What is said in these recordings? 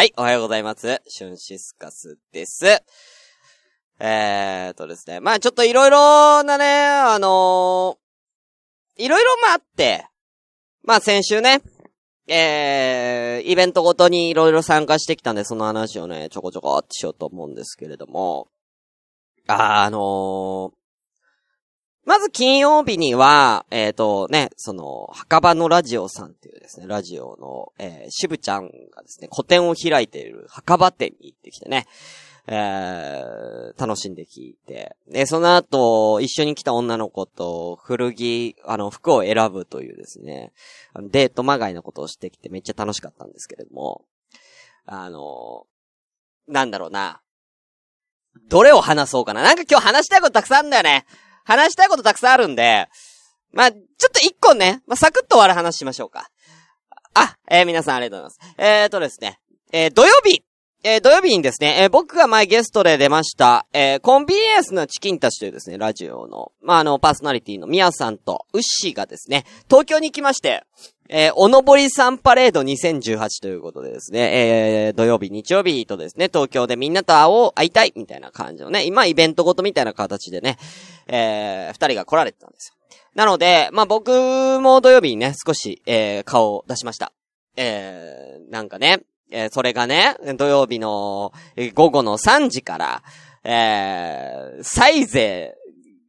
はい、おはようございます。シュンシスカスです。えーとですね。まあちょっといろいろなね、あのーいろいろまあって、まあ先週ね、えー、イベントごとにいろいろ参加してきたんで、その話をね、ちょこちょこってしようと思うんですけれども、ああのーまず金曜日には、えっ、とね、その、墓場のラジオさんっていうですね、ラジオの、えー、渋ちゃんがですね、個展を開いている墓場店に行ってきてね、えー、楽しんで聞いて、で、その後、一緒に来た女の子と古着、あの、服を選ぶというですね、デートまがいのことをしてきてめっちゃ楽しかったんですけれども、あの、なんだろうな、どれを話そうかな。なんか今日話したいことたくさんあるんだよね。話したいことたくさんあるんで、まあ、ちょっと一個ね、まあ、サクッと終わる話しましょうか。あ、えー皆さんありがとうございます。えーとですね、えー土曜日、えー土曜日にですね、えー僕が前ゲストで出ました、えーコンビニエンスのチキンたちというですね、ラジオの、まあ、あの、パーソナリティのミヤさんとウッシーがですね、東京に来まして、えおのぼりさんパレード2018ということでですね、え土曜日、日曜日とですね、東京でみんなと会おう、会いたい、みたいな感じのね、今イベントごとみたいな形でね、え二人が来られてたんですよ。なので、まあ、僕も土曜日にね、少し、え顔を出しました。えーなんかね、えーそれがね、土曜日の、午後の3時から、えーサイゼ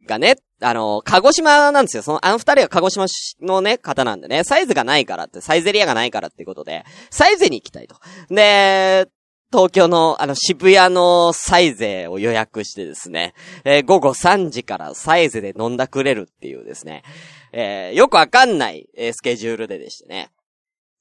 がね、あの、鹿児島なんですよ。その、あの二人が鹿児島のね、方なんでね、サイズがないからって、サイゼリアがないからっていうことで、サイゼに行きたいと。で、東京の、あの、渋谷のサイゼを予約してですね、えー午後3時からサイゼで飲んだくれるっていうですね、えーよくわかんない、えースケジュールででしてね。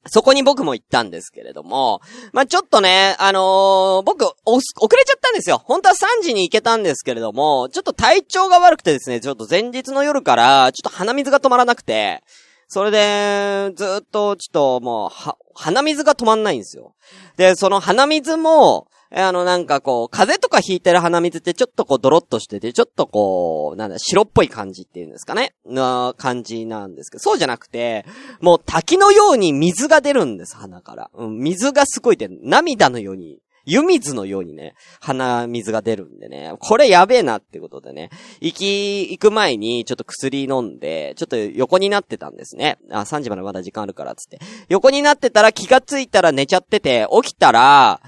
そこに僕も行ったんですけれども、まあ、ちょっとね、あのー僕、遅れちゃったんですよ。本当は3時に行けたんですけれども、ちょっと体調が悪くてですね、ちょっと前日の夜から、ちょっと鼻水が止まらなくて、それで、ずっと、ちょっともう、は、鼻水が止まんないんですよ。で、その鼻水も、あの、なんかこう、風邪とかひいてる鼻水ってちょっとこう、ドロッとしてて、ちょっとこう、なんだ、白っぽい感じっていうんですかね？な感じなんですけど、そうじゃなくて、もう滝のように水が出るんです、鼻から。うん、水がすごい出る。涙のように、湯水のようにね、鼻水が出るんでね、これやべえなってことでね、行き、行く前にちょっと薬飲んで、ちょっと横になってたんですね。あ、3時までまだ時間あるから、つって。横になってたら気がついたら寝ちゃってて、起きたら、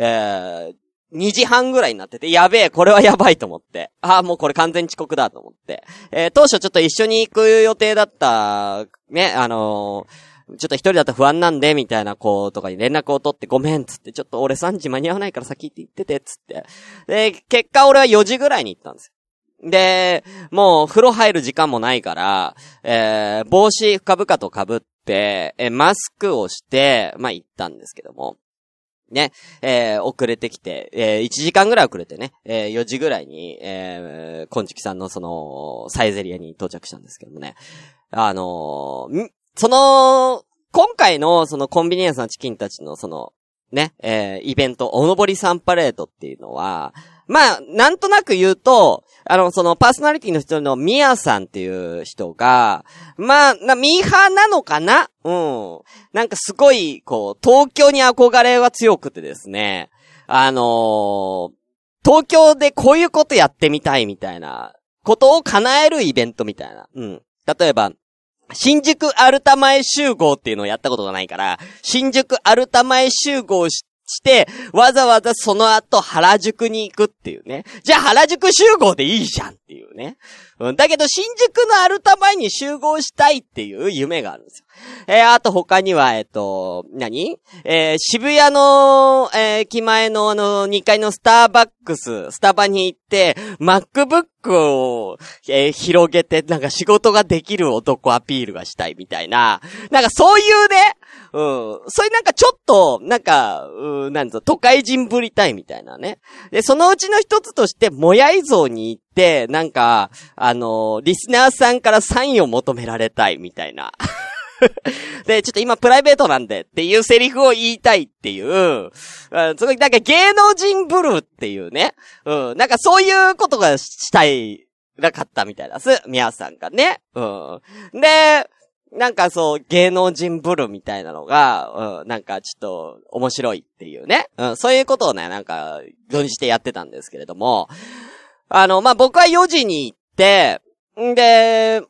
えー、2時半ぐらいになってて、やべえ、これはやばいと思って。ああ、もうこれ完全遅刻だと思って。えー当初ちょっと一緒に行く予定だった、ね、あのーちょっと一人だと不安なんで、みたいな子とかに連絡を取って、ごめん、つって、ちょっと俺3時間に合わないから先行って行ってて、つって。で、結果俺は4時ぐらいに行ったんですよ。で、もう風呂入る時間もないから、えー、帽子深々と被って、えーマスクをして、まあ、行ったんですけども。ね、えー、遅れてきて、えー、1時間ぐらい遅れてね、えー、4時ぐらいに、えー、こんちきさんのその、サイゼリアに到着したんですけどもね。あのーんその、今回のそのコンビニエンスのチキンたちのその、ね、えー、イベント、おのぼりさんパレードっていうのは、まあ、なんとなく言うと、あの、そのパーソナリティの人のミヤさんっていう人が、まあ、な、ミーハーなのかな？うん。なんかすごい、こう、東京に憧れは強くてですね、あのー東京でこういうことやってみたいみたいな、ことを叶えるイベントみたいな。うん。例えば、新宿アルタ前集合っていうのをやったことがないから、新宿アルタ前集合しして、わざわざその後原宿に行くっていうね。じゃあ原宿集合でいいじゃんっていうね。うん、だけど新宿のアルタ前に集合したいっていう夢があるんですよ。えーあと他には、えっと、何？えー渋谷の、えー駅前のあの、2階のスターバックス、スタバに行って、MacBook を、えー広げて、なんか仕事ができる男アピールがしたいみたいな、なんかそういうね、うん、そういうなんかちょっと、なんか、うん、なんぞ、都会人ぶりたいみたいなね。で、そのうちの一つとして、もやい像に行って、なんか、あのリスナーさんからサインを求められたいみたいな。で、ちょっと今プライベートなんでっていうセリフを言いたいっていう、うん、すごいなんか芸能人ブルーっていうね、うん、なんかそういうことがしたい、なかったみたいです。皆さんがね。うん。で、なんかそう、芸能人ブルーみたいなのが、うん、なんかちょっと面白いっていうね。うん、そういうことをね、なんか、論じてやってたんですけれども、あの、まあ、僕は4時に行って、んで、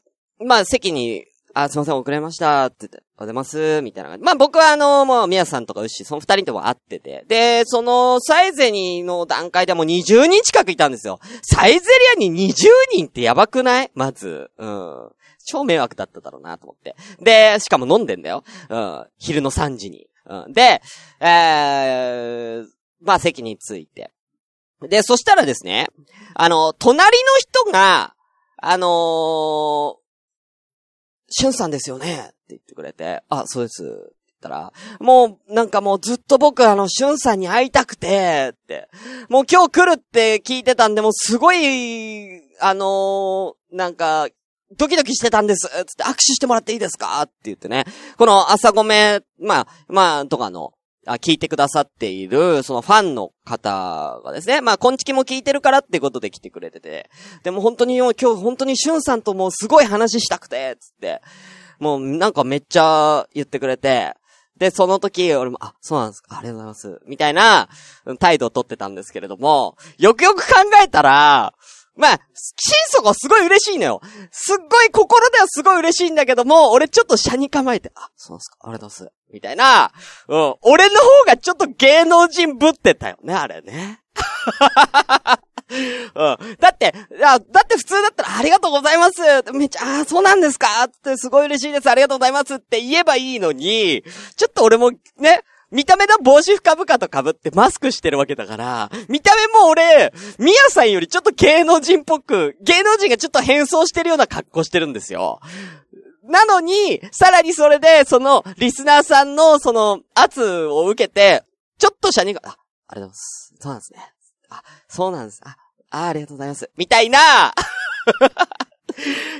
まあ、席に、あ、すいません、遅れました、って言って、おはようございます、みたいな感じ。まあ、僕はあの、もう、宮さんとか牛、その二人とも会ってて。で、その、サイゼニの段階でも20人近くいたんですよ。サイゼリアに20人ってやばくない？まず。うん。超迷惑だっただろうなと思って。で、しかも飲んでんだよ。うん。昼の3時に。うん。で、えー、まあ席に着いて。で、そしたらですね、あの、隣の人が、あのー、しゅんさんですよね？って言ってくれて、あ、そうです。って言ったら、もう、なんかもうずっと僕あの、しゅんさんに会いたくて、って。もう今日来るって聞いてたんで、もうすごい、あのー、なんか、ドキドキしてたんですつって握手してもらっていいですか？って言ってね。この朝ごめ、まあ、まあ、とかの、あ聞いてくださっている、そのファンの方がですね、まあ、こんちきも聞いてるからってことで来てくれてて、でも本当に今日本当にしゅんさんともうすごい話したくて、つって、もうなんかめっちゃ言ってくれて、で、その時、俺も、あ、そうなんですか、ありがとうございます。みたいな、態度をとってたんですけれども、よくよく考えたら、まあ、心底すごい嬉しいのよ。すっごい心ではすごい嬉しいんだけども、俺ちょっと車に構えて、あ、そうですか、ありがとうございます。みたいな、うん、俺の方がちょっと芸能人ぶってたよね、あれね。うん。だって、いや、だって普通だったら、ありがとうございますめっちゃ、あそうなんですか？ってすごい嬉しいです。ありがとうございますって言えばいいのに、ちょっと俺もね、見た目の帽子深々と被ってマスクしてるわけだから、見た目も俺、ミヤさんよりちょっと芸能人っぽく、芸能人がちょっと変装してるような格好してるんですよ。なのに、さらにそれで、その、リスナーさんの、その、圧を受けて、ちょっとシャニが、あ、ありがとうございます。そうなんですね。あ、そうなんです。あ、あありがとうございます。みたいな、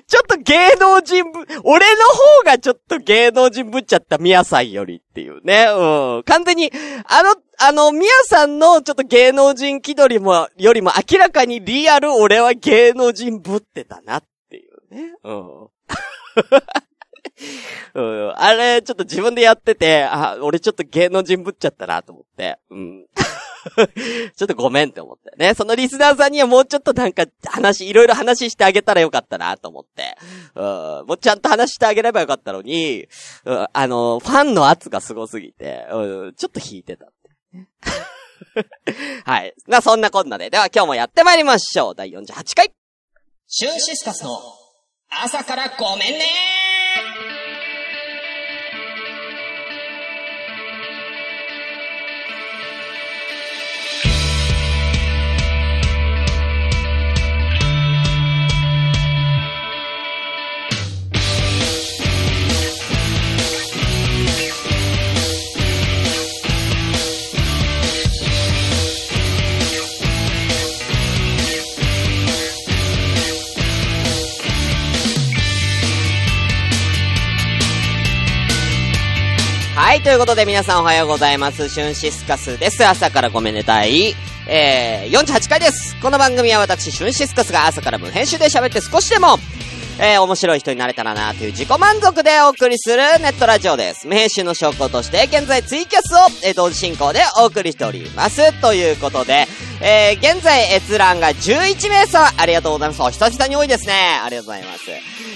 ちょっと芸能人ぶ、俺の方がちょっと芸能人ぶっちゃったミヤさんよりっていうね。うん。完全に、あの、あの、ミヤさんのちょっと芸能人気取りも、よりも明らかにリアル俺は芸能人ぶってたなっていうね。うん。うん、あれ、ちょっと自分でやってて、あ、俺ちょっと芸能人ぶっちゃったなと思って。うん。ちょっとごめんって思って。ね。そのリスナーさんにはもうちょっとなんか話、いろいろ話してあげたらよかったなと思って。うん。もうちゃんと話してあげればよかったのに、うん、あの、ファンの圧がすごすぎて、うん、ちょっと引いてたって。はい。まあそんなこんなで。では今日もやってまいりましょう。第48回。シュンシスカスの朝からごめんねということで皆さんおはようございます。シュンシスカスです。朝からごめんね、第、えー、48回です。この番組は私、シュンシスカスが朝から無編集で喋って少しでも、えー、面白い人になれたらなという自己満足でお送りするネットラジオです。無編集の証拠として、現在ツイキャスを、えー、同時進行でお送りしております。ということで、えー、現在閲覧が11名様、ありがとうございます。お久々に多いですね。ありがとうございます。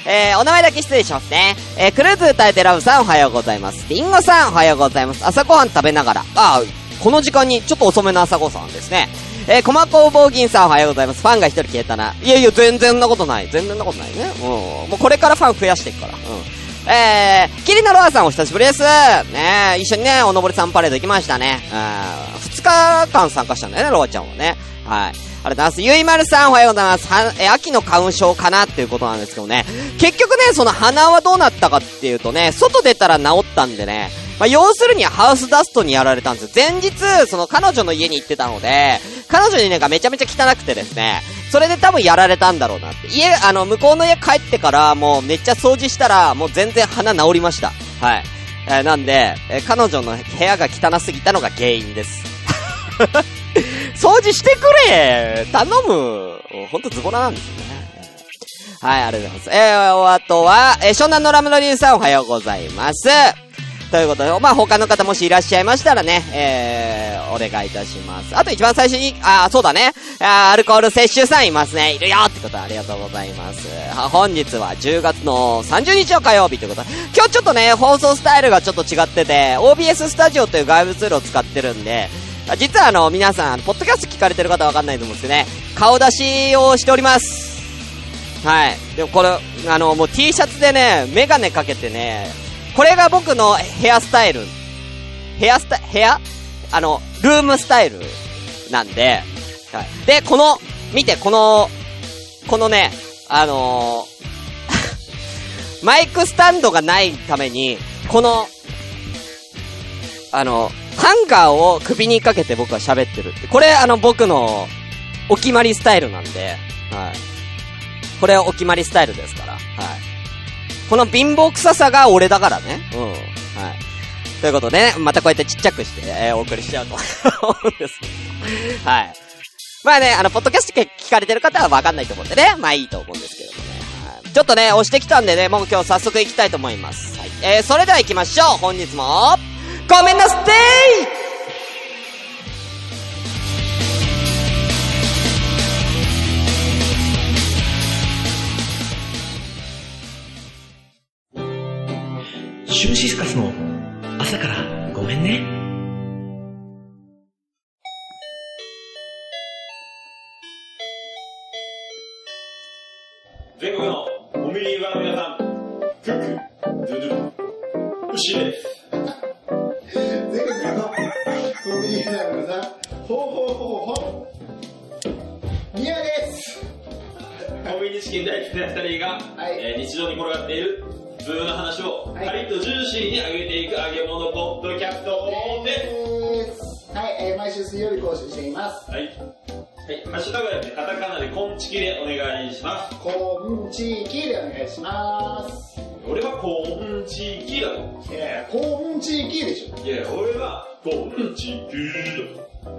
えー、お名前だけ失礼しますね。えー、クルーズ歌えてラブさんおはようございます。リンゴさんおはようございます。朝ごはん食べながら。あこの時間にちょっと遅めの朝ごはんですね。えー、コマ工房銀さんおはようございます。ファンが一人消えたな。いやいや、全然なことない。全然なことないね。うん。もうこれからファン増やしていくから。うん。えー、キリナロアさんお久しぶりです。ね一緒にね、おのぼりさんパレード行きましたね。うん。日間参加したんだよね、ロアちゃんはね。はい。ありがとうございます。ゆいまるさんおはようございます。は、え、秋の花粉症かなっていうことなんですけどね。結局ね、その鼻はどうなったかっていうとね、外出たら治ったんでね、まあ、要するにハウスダストにやられたんですよ。前日、その彼女の家に行ってたので、彼女にねがめちゃめちゃ汚くてですね、それで多分やられたんだろうなって。家、あの、向こうの家帰ってからもうめっちゃ掃除したら、もう全然鼻治りました。はい。えー、なんで、えー、彼女の部屋が汚すぎたのが原因です。掃除してくれ頼むほんとズボラなんですよね。はい、ありがとうございます。えー、あとは、えー、湘南のラムのリュウさんおはようございます。ということで、まあ、他の方もしいらっしゃいましたらね、えー、お願いいたします。あと一番最初に、あ、そうだね。あアルコール摂取さんいますね。いるよってことでありがとうございます。は本日は10月の30日の火曜日ということで、今日ちょっとね、放送スタイルがちょっと違ってて、OBS スタジオという外部ツールを使ってるんで、実はあの、皆さん、ポッドキャスト聞かれてる方はわかんないと思うんですけどね、顔出しをしております。はい。でもこれ、あの、もう T シャツでね、メガネかけてね、これが僕のヘアスタイル。ヘアスタ、ヘア？あの、ルームスタイルなんで、はい。で、この、見て、この、このね、あのー マイクスタンドがないために、この、あの、ハンガーを首にかけて僕は喋ってる。これ、あの、僕の、お決まりスタイルなんで、はい。これはお決まりスタイルですから、はい。この貧乏臭さが俺だからね。うん。はい。ということでね、またこうやってちっちゃくして、えー、お送りしちゃうと 思うんですけど。はい。まあね、あの、ポッドキャスト聞かれてる方はわかんないと思うんでね、まあいいと思うんですけどもね。はい。ちょっとね、押してきたんでね、もう今日早速行きたいと思います。はい。えー、それでは行きましょう。本日も、Come and stay! スの朝からごめんね。全国のオミリーバーの皆さん、クック、ドゥドゥ、牛です。コンビニチキン大好きな二人が、はいえー日常に転がっている普通の話を、はいカリッとジューシーに上げていく揚げ物ポッドキャストです。す。はい、えー毎週水曜日更新しています。はい。はい、ハッシュタグはですね、カタカナでコンチキでお願いします。こんちきでお願いします。俺はコンチキだと。いやこんちきでしょ。いや、俺はコンチキ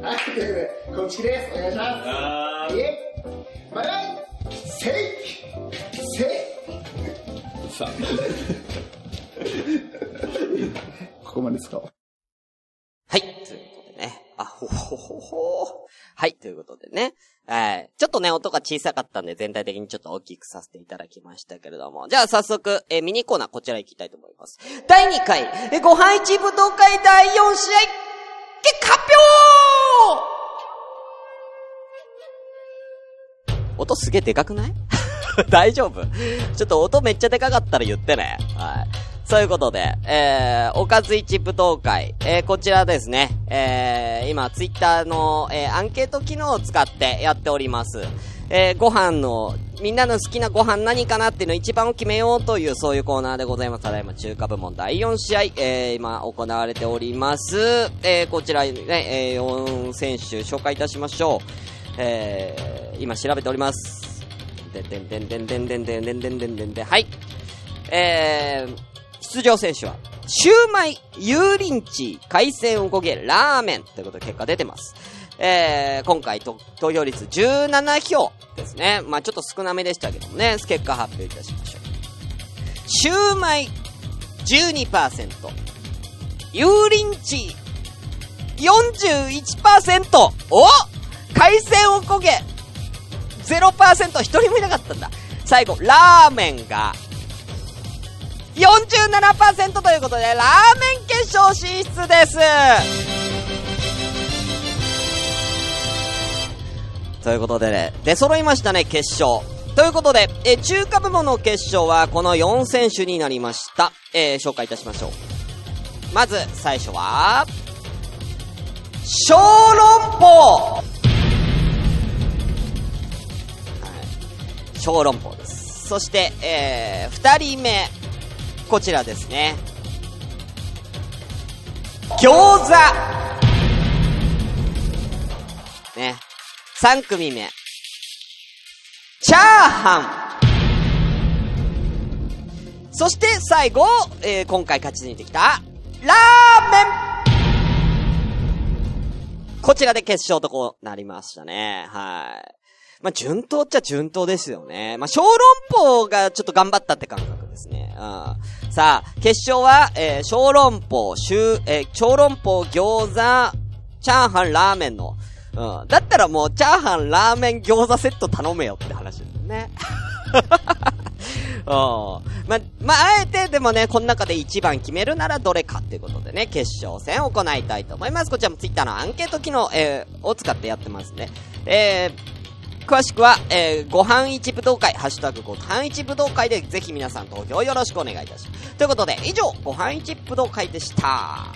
だはい、ということで、こんちきです。お願いします。いえ、バイバイせいせいー、さ ここまでですか？はい。ということでね。あ、ほほほほはい。ということでね。はい。ちょっとね、音が小さかったんで、全体的にちょっと大きくさせていただきましたけれども。じゃあ、早速、えーミニコーナーこちら行きたいと思います。第2回、えーご配置武道会第4試合、結果発表音すげえでかくない？大丈夫？ちょっと音めっちゃでかかったら言ってね。はい。そういうことで、えー、おかず一武道会、えー、こちらですね、えー、今、ツイッターの、えー、アンケート機能を使ってやっております。えー、ご飯の、みんなの好きなご飯何かなっていうのを一番を決めようという、そういうコーナーでございます。ただいま中華部門第4試合、えー、今行われております。えー、こちらね、えー、4選手紹介いたしましょう。えー、今調べております。でんでんでんでんでんでんでんでんでんでんでんで。はい。えー、出場選手は、シューマイ、油淋鶏、海鮮おこげ、ラーメンということで結果出てます。えー、今回と投票率17票ですね。まあちょっと少なめでしたけどもね、結果発表いたしましょう。シューマイ、12%。油淋鶏、41%! お海鮮おこげ、0%一人もいなかったんだ。最後、ラーメンが、47%ということで、ラーメン決勝進出ですということでね、出揃いましたね、決勝。ということで、え、中華部門の決勝はこの4選手になりました。えー、紹介いたしましょう。まず、最初は、小籠包小籠包です。そして、えー、二人目。こちらですね。餃子ね。三組目。チャーハンそして最後、えー、今回勝ち抜いてきた、ラーメンこちらで決勝とこうなりましたね。はい。まあ、順当っちゃ順当ですよね。まあ、小籠包がちょっと頑張ったって感覚ですね。うん。さあ、決勝は、えー、小籠包、しゅえー、小籠包、餃子、チャーハン、ラーメンの、うん。だったらもう、チャーハン、ラーメン、餃子セット頼めよって話ですね。うん。ま、まあ、あえてでもね、この中で一番決めるならどれかっていうことでね、決勝戦を行いたいと思います。こちらもツイッターのアンケート機能、えー、を使ってやってますね。えー、詳しくは、えー、ご飯一武道会、ハッシュタグご飯一武道会でぜひ皆さん投票よろしくお願いいたします。ということで、以上、ご飯一武道会でした。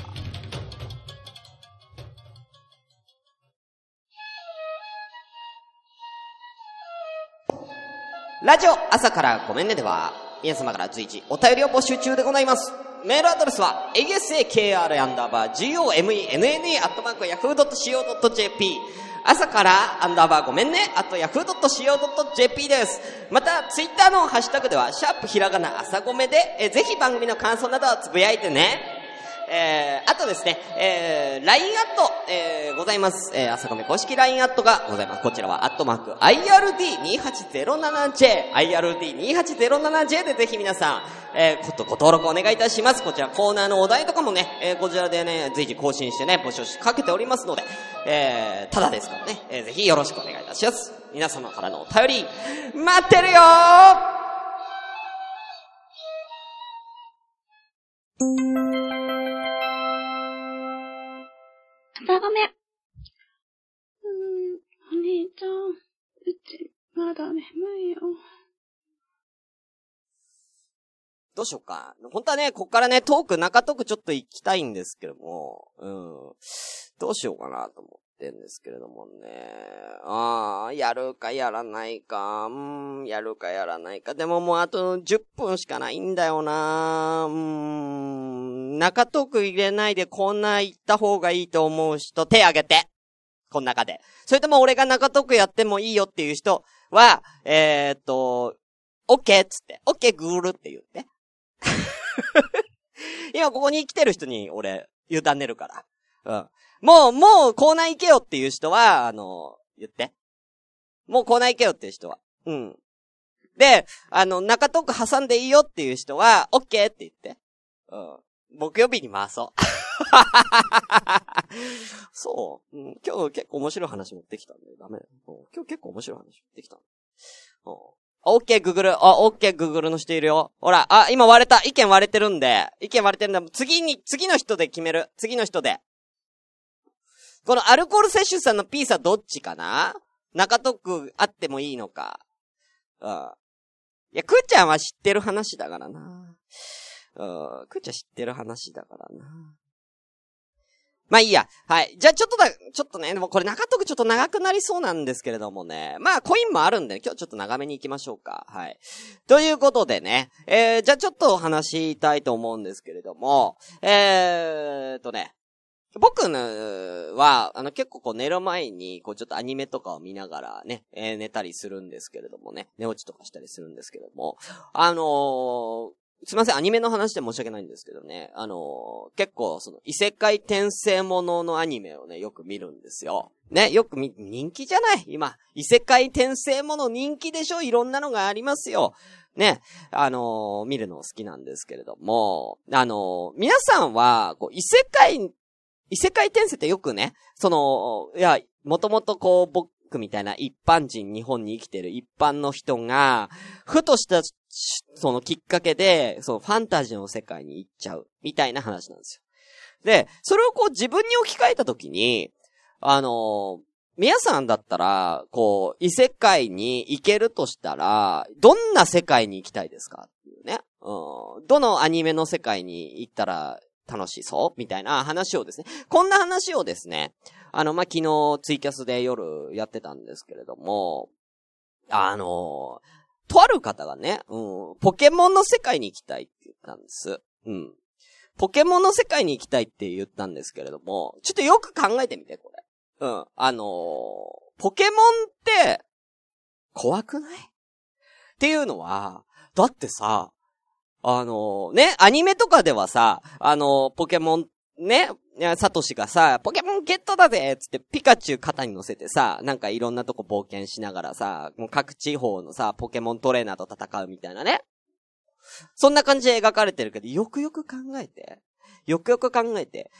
ラジオ朝からごめんねでは、皆様から随時お便りを募集中でございます。メールアドレスは、asakr アンダーバー gomenne アットマーク yahoo.co.jp 朝からアンダーバーごめんね、あと yahoo.co.jp です。また、ツイッターのハッシュタグでは、シャープひらがな朝ごめで、えぜひ番組の感想などをつぶやいてね。えー、あとですね、えー、LINE アット、えー、ございます。えー、朝ごめ公式 LINE アットがございます。こちらは、アットマーク、IRD2807J、IRD2807J でぜひ皆さん、えー、ことご登録お願いいたします。こちらコーナーのお題とかもね、えー、こちらでね、随時更新してね、募集しかけておりますので、えー、ただですからね、えー、ぜひよろしくお願いいたします。皆様からのお便り、待ってるよーどうしようか。本当はね、こっからね、トーク、中トークちょっと行きたいんですけども、うん。どうしようかなと思ってんですけれどもね。ああ、やるかやらないか、うん、やるかやらないか。でももうあと10分しかないんだよなうん。中トーク入れないでこんな行った方がいいと思う人、手挙げて。この中で。それとも俺が中トークやってもいいよっていう人は、えー、っと、オッケーっつって、オッケーグールって言って。今ここに来てる人に俺、委ねるから。うん。もう、もうコーナー行けよっていう人は、あの、言って。もうコーナー行けよっていう人は。うん。で、あの、中トーク挟んでいいよっていう人は、オッケーって言って。うん。木曜日に回そう。そう、うん。今日結構面白い話持ってきたんで、ダメだよ。うん今日結構面白い話持ってきた。うん。オッケーグーグル、あ、オッケーグーグルの人いるよ。ほら、あ、今割れた。意見割れてるんで。意見割れてるんで、次に、次の人で決める。次の人で。このアルコール摂取さんのピーサどっちかな？中トークあってもいいのか。うん。いや、くーちゃんは知ってる話だからな。うん。くーちゃん知ってる話だからな。まあいいや。はい。じゃあちょっとだ、ちょっとね、でもこれ中トークちょっと長くなりそうなんですけれどもね。まあコインもあるんで、今日ちょっと長めに行きましょうか。はい。ということでね。えー、じゃあちょっとお話したいと思うんですけれども。えーとね。僕のは、あの結構こう寝る前に、こうちょっとアニメとかを見ながらね、えー寝たりするんですけれどもね。寝落ちとかしたりするんですけれども。あのーすいません、アニメの話で申し訳ないんですけどね。あのー結構、その、異世界転生もののアニメをね、よく見るんですよ。ね、よくみ、人気じゃない？今。異世界転生もの人気でしょ？いろんなのがありますよ。ね、あのー見るの好きなんですけれども、あのー皆さんは、こう、異世界、異世界転生ってよくね、その、いや、もともとこう、僕みたいな一般人、日本に生きてる一般の人が、ふとした、そのきっかけで、そのファンタジーの世界に行っちゃう、みたいな話なんですよ。で、それをこう自分に置き換えたときに、あのー皆さんだったら、こう、異世界に行けるとしたら、どんな世界に行きたいですか？っていうね。うん。どのアニメの世界に行ったら楽しそう？みたいな話をですね。こんな話をですね、あの、まあ、昨日ツイキャスで夜やってたんですけれども、あのとある方がね、うん、ポケモンの世界に行きたいって言ったんです。うん。ポケモンの世界に行きたいって言ったんですけれども、ちょっとよく考えてみて、これ。うん。あのーポケモンって、怖くない？っていうのは、だってさ、あのーね、アニメとかではさ、あのーポケモンね、サトシがさ、ポケモンゲットだぜつってピカチュウ肩に乗せてさ、なんかいろんなとこ冒険しながらさ、もう各地方のさ、ポケモントレーナーと戦うみたいなね。そんな感じで描かれてるけど、よくよく考えて。よくよく考えて。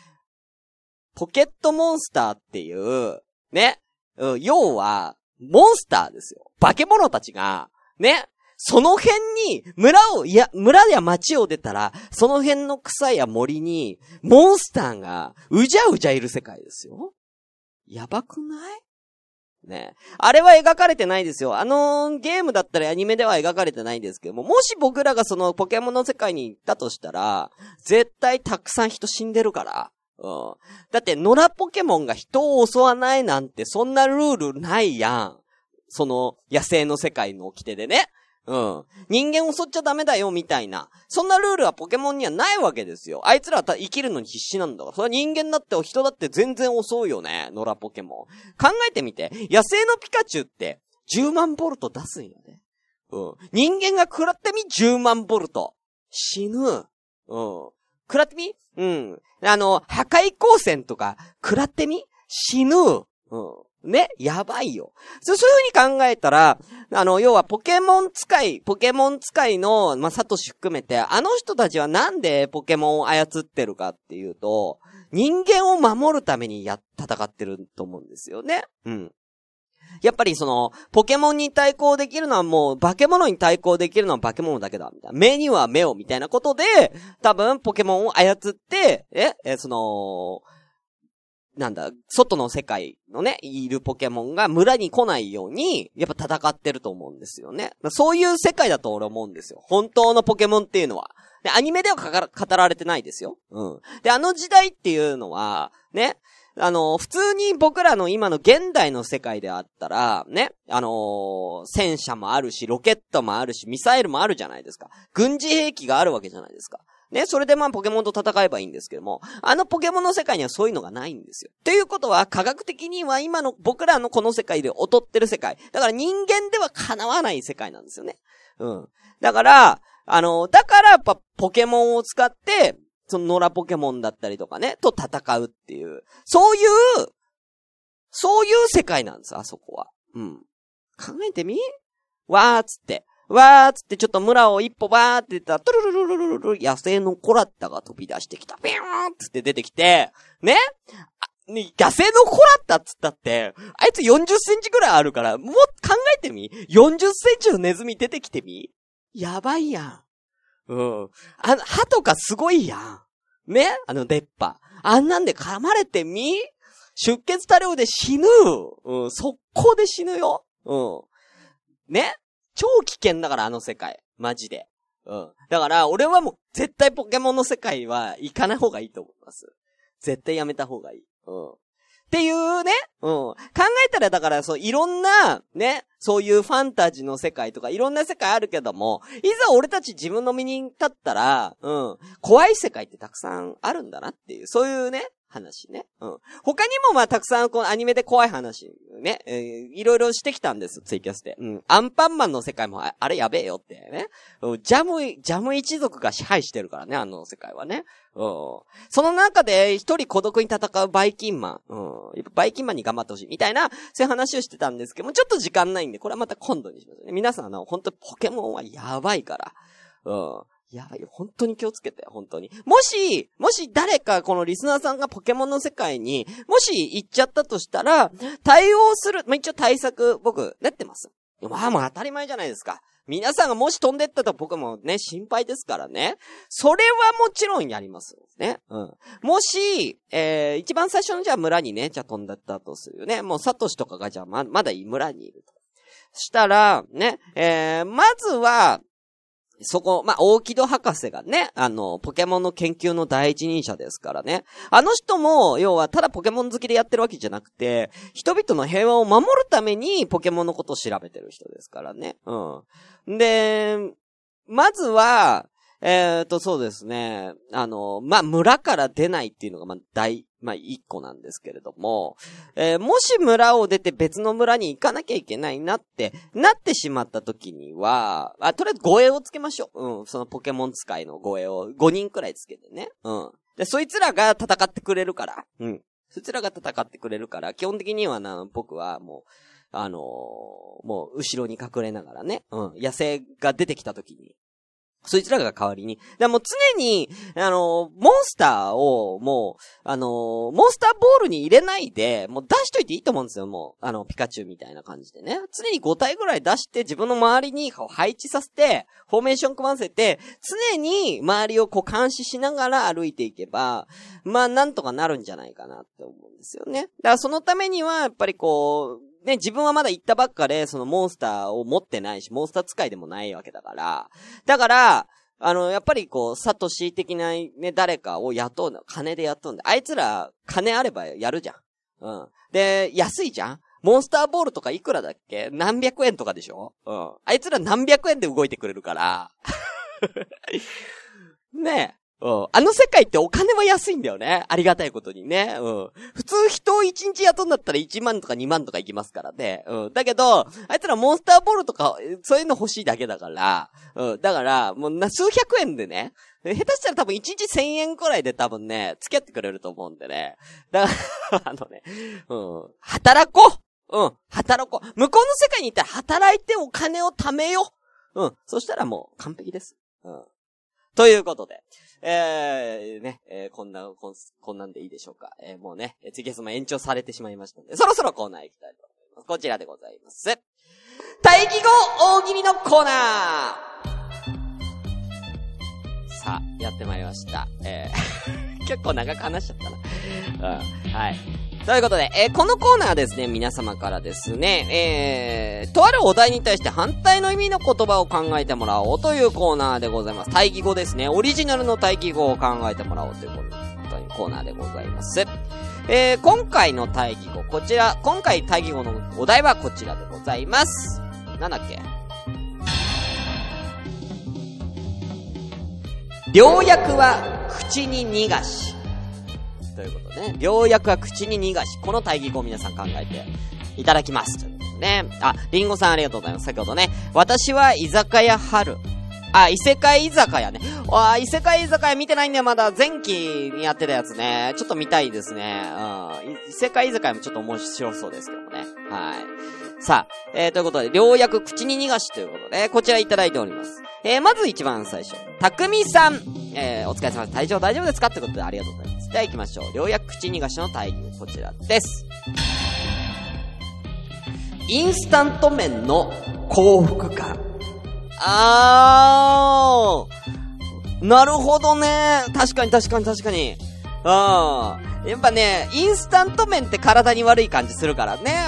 ポケットモンスターっていう、ね、うん、要は、モンスターですよ。化け物たちが、ね、その辺に、村を、いや、村や町を出たら、その辺の草や森に、モンスターが、うじゃうじゃいる世界ですよ。やばくない？ねあれは描かれてないですよ。あのーゲームだったりアニメでは描かれてないんですけども、もし僕らがそのポケモンの世界に行ったとしたら、絶対たくさん人死んでるから。うん。だって、野良ポケモンが人を襲わないなんて、そんなルールないやん。その、野生の世界の掟でね。うん。人間襲っちゃダメだよ、みたいな。そんなルールはポケモンにはないわけですよ。あいつらは生きるのに必死なんだから。それは人間だって人だって全然襲うよね、野良ポケモン。考えてみて。野生のピカチュウって、10万ボルト出すんよね。うん。人間が食らってみ、10万ボルト。死ぬ。うん。食らってみ？うん。あの、破壊光線とか、食らってみ？死ぬ。うん。ね？やばいよ。そそういう風に考えたら、あの、要はポケモン使い、ポケモン使いの、まあ、サトシ含めて、あの人たちはなんでポケモンを操ってるかっていうと、人間を守るためにや、戦ってると思うんですよね。うん。やっぱりその、ポケモンに対抗できるのはもう、化け物に対抗できるのは化け物だけだ、みたいな。目には目を、みたいなことで、多分、ポケモンを操って、え、え、その、なんだ、外の世界のね、いるポケモンが村に来ないように、やっぱ戦ってると思うんですよね。そういう世界だと俺思うんですよ。本当のポケモンっていうのは。で、アニメでは語られてないですよ。うん。で、あの時代っていうのは、ね、あの、普通に僕らの今の現代の世界であったら、ね、あのー戦車もあるし、ロケットもあるし、ミサイルもあるじゃないですか。軍事兵器があるわけじゃないですか。ね、それでまあポケモンと戦えばいいんですけども、あのポケモンの世界にはそういうのがないんですよ。ということは、科学的には今の僕らのこの世界で劣ってる世界。だから人間では叶わない世界なんですよね。うん。だから、あの、だからやっぱポケモンを使って、その野良ポケモンだったりとかね、と戦うっていう、そういう、そういう世界なんです、あそこは。うん。考えてみ？わーっつって。わーっつってちょっと村を一歩バーって言ったら、トゥルルルルルル野生のコラッタが飛び出してきた。ビューンっつって出てきて、ね？ね野生のコラッタっつったって、あいつ40センチぐらいあるから、もう考えてみ ?40 センチのネズミ出てきてみ？やばいやん。うん。あの、歯とかすごいやん。ね？あの出っ歯。あんなんで噛まれてみ？出血多量で死ぬ。うん、速攻で死ぬよ。うん。ね？超危険だから、あの世界。マジで。うん。だから、俺はもう、絶対ポケモンの世界は行かない方がいいと思います。絶対やめた方がいい。うん。っていうね、うん。考えたら、だから、そう、いろんな、ね、そういうファンタジーの世界とか、いろんな世界あるけども、いざ俺たち自分の身に立ったら、うん、怖い世界ってたくさんあるんだなっていう、そういうね、話ね。うん。他にもまあたくさんこのアニメで怖い話、ね、えーいろいろしてきたんです、ツイキャスで。うん。アンパンマンの世界もあれやべえよってね。うんジャム、ジャム一族が支配してるからね、あの世界はね。うん。その中で一人孤独に戦うバイキンマン。うん。バイキンマンに頑張ってほしい。みたいな、そういう話をしてたんですけども、ちょっと時間ないんで、これはまた今度にしますね。皆さん、あの、本当ポケモンはやばいから。うん。やばいよ。本当に気をつけて、本当に。もし、もし誰かこのリスナーさんがポケモンの世界に、もし行っちゃったとしたら、対応する、まあ、一応対策、僕、練ってます。まあもう当たり前じゃないですか。皆さんがもし飛んでったと僕もね、心配ですからね。それはもちろんやります。ね。うん。もし、えー、一番最初のじゃあ村にね、じゃあ飛んでったとするよね。もうサトシとかがじゃあま、まだ村にいると。したら、ね、えー、まずは、そこ、まあ、大木戸博士がね、あの、ポケモンの研究の第一人者ですからね。あの人も、要は、ただポケモン好きでやってるわけじゃなくて、人々の平和を守るためにポケモンのことを調べてる人ですからね。うん。で、まずは、えっ、と、そうですね。あの、まあ、村から出ないっていうのが、まあ、大、まあ、一個なんですけれども、えーもし村を出て別の村に行かなきゃいけないなって、なってしまった時には、あ、とりあえず護衛をつけましょう。うん、そのポケモン使いの護衛を5人くらいつけてね。うん。で、そいつらが戦ってくれるから。うん。そいつらが戦ってくれるから、基本的にはな、僕はもう、あのーもう、後ろに隠れながらね、うん、野生が出てきた時に、そいつらが代わりに。でもう常に、あのモンスターを、もう、あのモンスターボールに入れないで、もう出しといていいと思うんですよ、もう。あの、ピカチュウみたいな感じでね。常に5体ぐらい出して、自分の周りに配置させて、フォーメーション組ませて、常に周りをこう監視しながら歩いていけば、まあ、なんとかなるんじゃないかなって思うんですよね。だからそのためには、やっぱりこう、ね、自分はまだ行ったばっかで、そのモンスターを持ってないし、モンスター使いでもないわけだから。だから、あの、やっぱりこう、サトシ的なね、誰かを雇うの、金で雇うんで、あいつら、金あればやるじゃん。うん。で、安いじゃんモンスターボールとかいくらだっけ？何百円とかでしょ？うん。あいつら何百円で動いてくれるから。ねえ。うん。あの世界ってお金は安いんだよね。ありがたいことにね。うん。普通人を1日雇うんだったら1万とか2万とかいきますからね。うん。だけど、あいつらモンスターボールとか、そういうの欲しいだけだから。うん。だから、もうな、数百円でね。下手したら多分1日1000円くらいで多分ね、付き合ってくれると思うんでね。だから、あのね、うん。働こううん。働こう。向こうの世界に行ったら働いてお金を貯めよう。うん。そしたらもう完璧です。うん。ということで。えー、ね、えー、こんな、こん、こんなんでいいでしょうか。えー、もうね、えー、ツイキャスも延長されてしまいましたので、そろそろコーナー行きたいと思います。こちらでございます。大義語大喜利のコーナーさあ、やってまいりました。えー、結構長く話しちゃったな。うん、はい。ということで、えーこのコーナーはですね、皆様からですね、えー、とあるお題に対して反対の意味の言葉を考えてもらおうというコーナーでございます。対義語ですね。オリジナルの対義語を考えてもらおうというコーナーでございます。えー、今回の対義語、こちら、今回対義語のお題はこちらでございます。なんだっけ？良薬は口に逃がし。ということでね。良薬は口に逃がし。この対義語を皆さん考えていただきます。ということでね。あ、リンゴさんありがとうございます。先ほどね。私は居酒屋春。あ、異世界居酒屋ね。あ、異世界居酒屋見てないんだよ、まだ。前期にやってたやつね。ちょっと見たいですね。うん。異世界居酒屋もちょっと面白そうですけどもね。はい。さあ、えー、ということで、良薬口に逃がしということで、こちらいただいております。えー、まず一番最初。たくみさん。えー、お疲れ様です。体調大丈夫ですか？ってことでありがとうございます。では行きましょう。ようやく口逃がしの対義こちらです。インスタント麺の幸福感。あー。なるほどね。確かに確かに確かに。うん。やっぱね、インスタント麺って体に悪い感じするからね。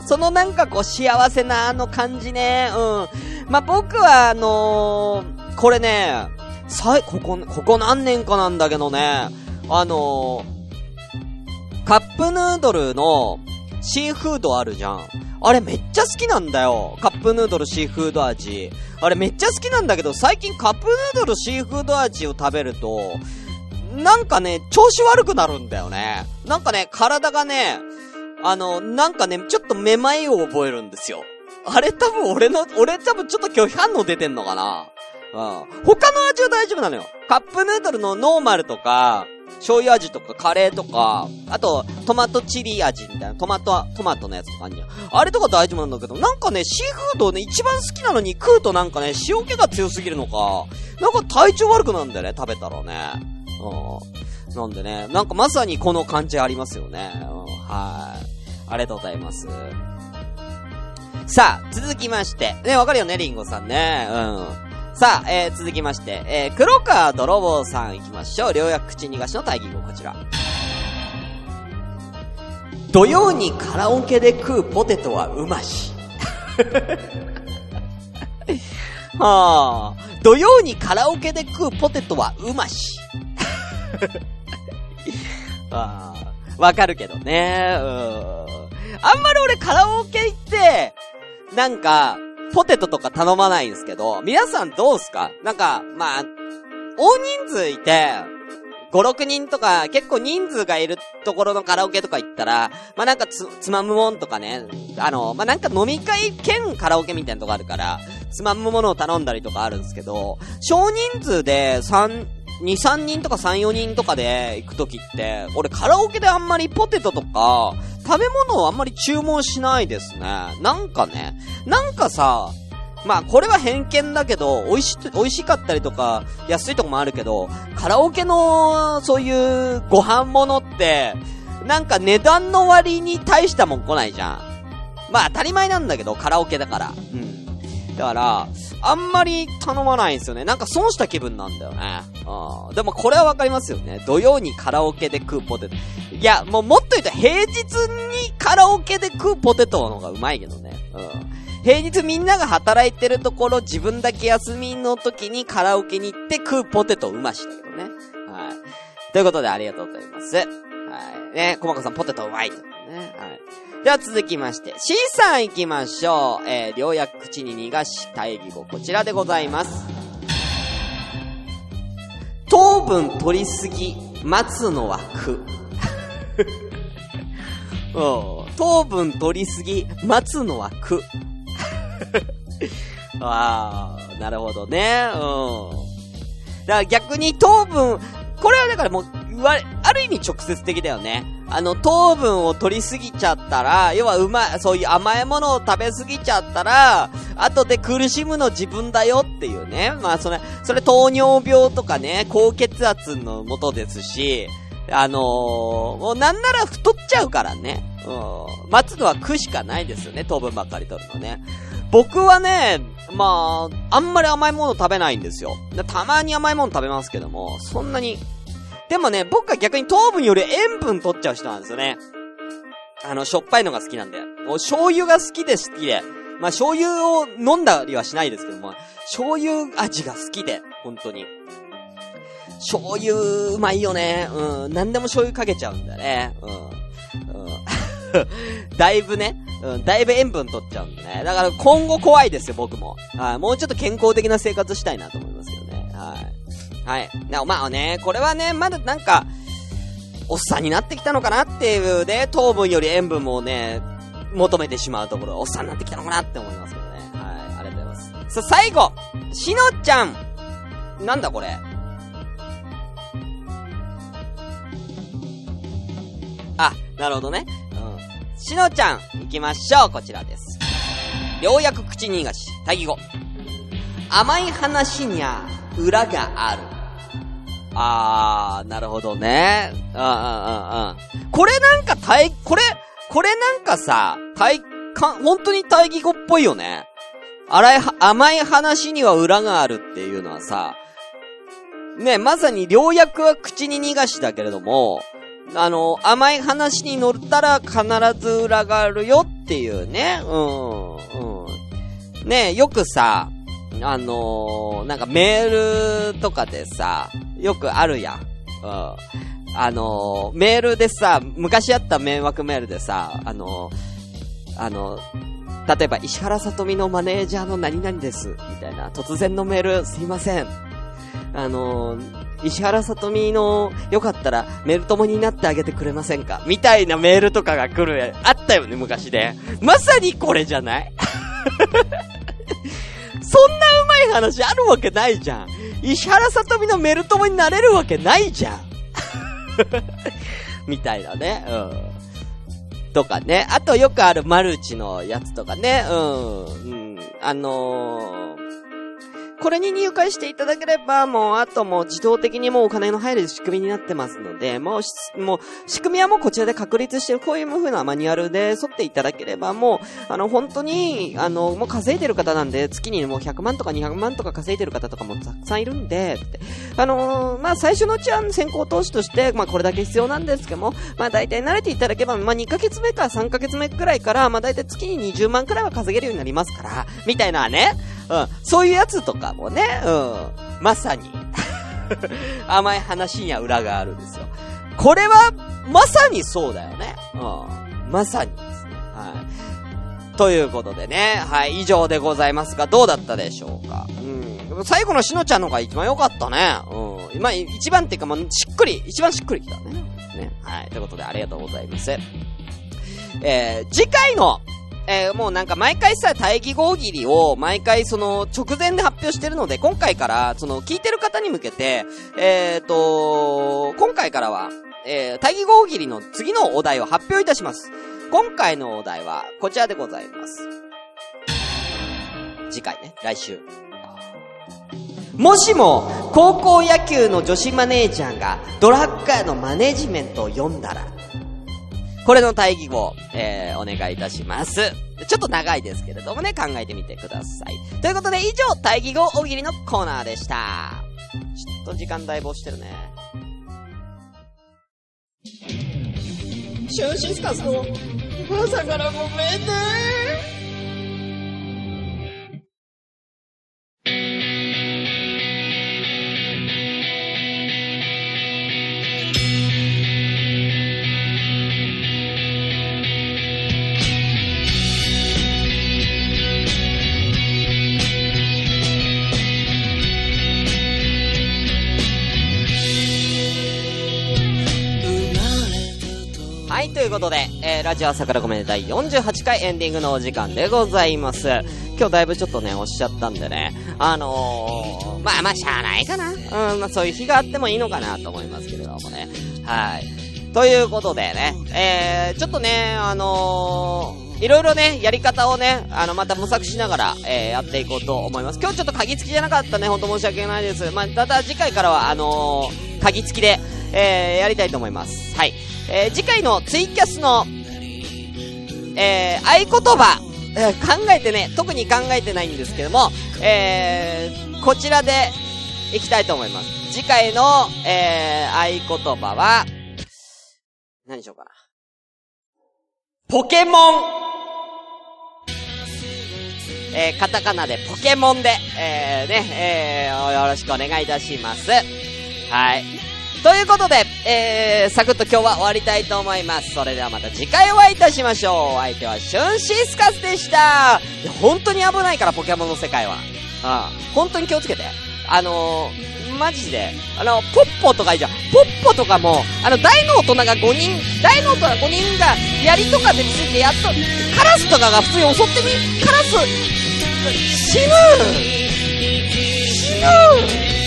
うん。そのなんかこう幸せなあの感じね。うん。まあ、僕はあのー、これね、さい、ここ、ここ何年かなんだけどね、あのー、カップヌードルのシーフードあるじゃん。あれめっちゃ好きなんだよ。カップヌードルシーフード味。あれめっちゃ好きなんだけど、最近カップヌードルシーフード味を食べると、なんかね、調子悪くなるんだよね。なんかね、体がね、あの、なんかね、ちょっとめまいを覚えるんですよ。あれ多分俺の、俺多分ちょっと拒否反応出てんのかなうん。他の味は大丈夫なのよ。カップヌードルのノーマルとか、醤油味とかカレーとか、あと、トマトチリ味みたいな、トマト、トマトのやつとかあんじゃん。あれとか大丈夫なんだけど、なんかね、シーフードをね、一番好きなのに食うとなんかね、塩気が強すぎるのか、なんか体調悪くなるんだよね、食べたらね。うん。なんでね、なんかまさにこの感じありますよね。うん、はい。ありがとうございます。さあ、続きまして。ね、わかるよね、リンゴさんね。うん。さあ、えー、続きまして、えー、黒川泥棒さん行きましょう。両役口逃がしの対義語こちら。土曜にカラオケで食うポテトはうまし。はあ、土曜にカラオケで食うポテトはうまし。ああ、わかるけどね。うん。あんまり俺カラオケ行って、なんか、ポテトとか頼まないんですけど、皆さんどうすか？なんか、まあ、大人数いて、5、6人とか、結構人数がいるところのカラオケとか行ったら、まあなんかつ、つまむもんとかね、あの、まあなんか飲み会兼カラオケみたいなとこあるから、つまむものを頼んだりとかあるんですけど、少人数で3、2、3人とか3、4人とかで行くときって、俺カラオケであんまりポテトとか、食べ物をあんまり注文しないですね。なんかね、なんかさ、まあこれは偏見だけど、美味し、美味しかったりとか、安いとこもあるけど、カラオケの、そういうご飯物って、なんか値段の割に大したもん来ないじゃん。まあ当たり前なんだけど、カラオケだから。うん。だから、あんまり頼まないんですよね。なんか損した気分なんだよね。うん。でもこれはわかりますよね。土曜にカラオケで食うポテト。いや、もうもっと言うと平日にカラオケで食うポテトの方がうまいけどね。うん。平日みんなが働いてるところ、自分だけ休みの時にカラオケに行って食うポテトうましだけどね。はい。ということでありがとうございます。はい。ね、小かさんポテトうまい。ね。はい。では続きまして、C さん行きましょう。えー、両役口に逃がし大義語、こちらでございます。糖分取りすぎ、待つのは苦。うん。糖分取りすぎ、待つのは苦。ああ、なるほどね。うん。だから逆に糖分、これはだからもう、わある意味直接的だよね。あの、糖分を取りすぎちゃったら、要はうまい、そういう甘いものを食べすぎちゃったら、後で苦しむの自分だよっていうね。まあ、それ、それ糖尿病とかね、高血圧のもとですし、あのー、もうなんなら太っちゃうからね。うん。待つのは苦しかないですよね、糖分ばっかり取るのね。僕はね、まあ、あんまり甘いもの食べないんですよ。たまに甘いもの食べますけども、そんなに。でもね、僕は逆に糖分より塩分取っちゃう人なんですよね。あの、しょっぱいのが好きなんで。もう醤油が好きで好きで。まあ、醤油を飲んだりはしないですけども、醤油味が好きで、本当に。醤油、うまいよね。うん。何でも醤油かけちゃうんだね。うん。うん。だいぶね、うん、だいぶ塩分取っちゃうんでね。だから今後怖いですよ、僕も。はい。もうちょっと健康的な生活したいなと思います。はい。はい。な、まあね、これはね、まだなんか、おっさんになってきたのかなっていうね、糖分より塩分もね、求めてしまうところ、おっさんになってきたのかなって思いますけどね。はい。ありがとうございます。さ、最後しのちゃんなんだこれ？あ、なるほどね。うん。しのちゃん、行きましょう。こちらです。ようやく口に逃がし、対義語。甘い話にゃ、裏がある。あー、なるほどね。うんうんうんうん。これなんか対、これ、これなんかさ、対、か、本当に対義語っぽいよね。あらい、甘い話には裏があるっていうのはさ、ね、まさに良薬は口に逃がしだけれども、あの、甘い話に乗ったら必ず裏があるよっていうね。うん、うん。ねよくさ、あのー、なんかメールとかでさ、よくあるやん。うん。あのー、メールでさ、昔あった迷惑メールでさ、あのー、あの例えば、石原さとみのマネージャーの何々です。みたいな。突然のメール、すいません。あの、石原さとみの、よかったら、メール友になってあげてくれませんか？みたいなメールとかが来る、あったよね、昔で。まさにこれじゃない？そんなうまい話あるわけないじゃん。石原さとみのメール友になれるわけないじゃん。みたいなね。うん。とかね。あとよくあるマルチのやつとかね。うん。うん。あのー、これに入会していただければ、もう、あともう自動的にもうお金の入る仕組みになってますので、もう、もう、仕組みはもうこちらで確立してる、こういう風なマニュアルで沿っていただければ、もう、あの、本当に、あの、もう稼いでる方なんで、月にもう100万とか200万とか稼いでる方とかもたくさんいるんで、って。あのー、まあ、最初のうちは先行投資として、まあ、これだけ必要なんですけども、まあ、大体慣れていただけば、まあ、2ヶ月目か3ヶ月目くらいから、まあ、大体月に20万くらいは稼げるようになりますから、みたいなね。うん。そういうやつとかもね、うん。まさに。甘い話には裏があるんですよ。これは、まさにそうだよね。うん。まさにですね。はい。ということでね、はい、以上でございますが、どうだったでしょうか。うん。最後のしのちゃんの方が一番良かったね。うん。まあ、一番っていうか、もう、しっくり、一番しっくりきたね。ね。はい。ということで、ありがとうございます。えー、次回のえーもうなんか毎回さ、大義語大喜利を毎回その直前で発表してるので、今回から、その聞いてる方に向けて、えーと、今回からは、えー、大義語大喜利の次のお題を発表いたします。今回のお題は、こちらでございます。次回ね、来週。もしも、高校野球の女子マネージャーがドラッカーのマネジメントを読んだら、これの対義語、えー、お願いいたします。ちょっと長いですけれどもね、考えてみてください。ということで、以上、対義語大喜利のコーナーでした。ちょっと時間だいぶ押してるね。シュンシスカスの朝からごめんね。ラジオ朝からごめんね第48回エンディングのお時間でございます。今日だいぶちょっとね、押しちゃったんでね、あのー、まあまあ、しゃあないかな。うん、まあそういう日があってもいいのかなと思いますけれどもね。はい。ということでね、えー、ちょっとね、あのー、いろいろね、やり方をね、あの、また模索しながら、えー、やっていこうと思います。今日ちょっと鍵付きじゃなかったね、ほんと申し訳ないです。まあ、ただ次回からは、あのー、鍵付きで、えー、やりたいと思います。はい。えー、次回のツイキャスの、えー、合言葉、え考えてね、特に考えてないんですけども、えー、こちらでいきたいと思います。次回の、えー、合言葉は、何しようかな。ポケモンえー、カタカナでポケモンで、えー、ね、えー、よろしくお願いいたします。はい。ということで、えー、サクッと今日は終わりたいと思います。それではまた次回お会いいたしましょう。お相手はシュンシスカスでした。いや、本当に危ないから、ポケモンの世界は。うん。本当に気をつけて。あのー、マジで、あの、ポッポとかいいじゃん。ポッポとかも、あの、大の大人が5人、大の大人5人が、槍とかでついてやっと、カラスとかが普通に襲ってみ、カラス、死ぬ死ぬ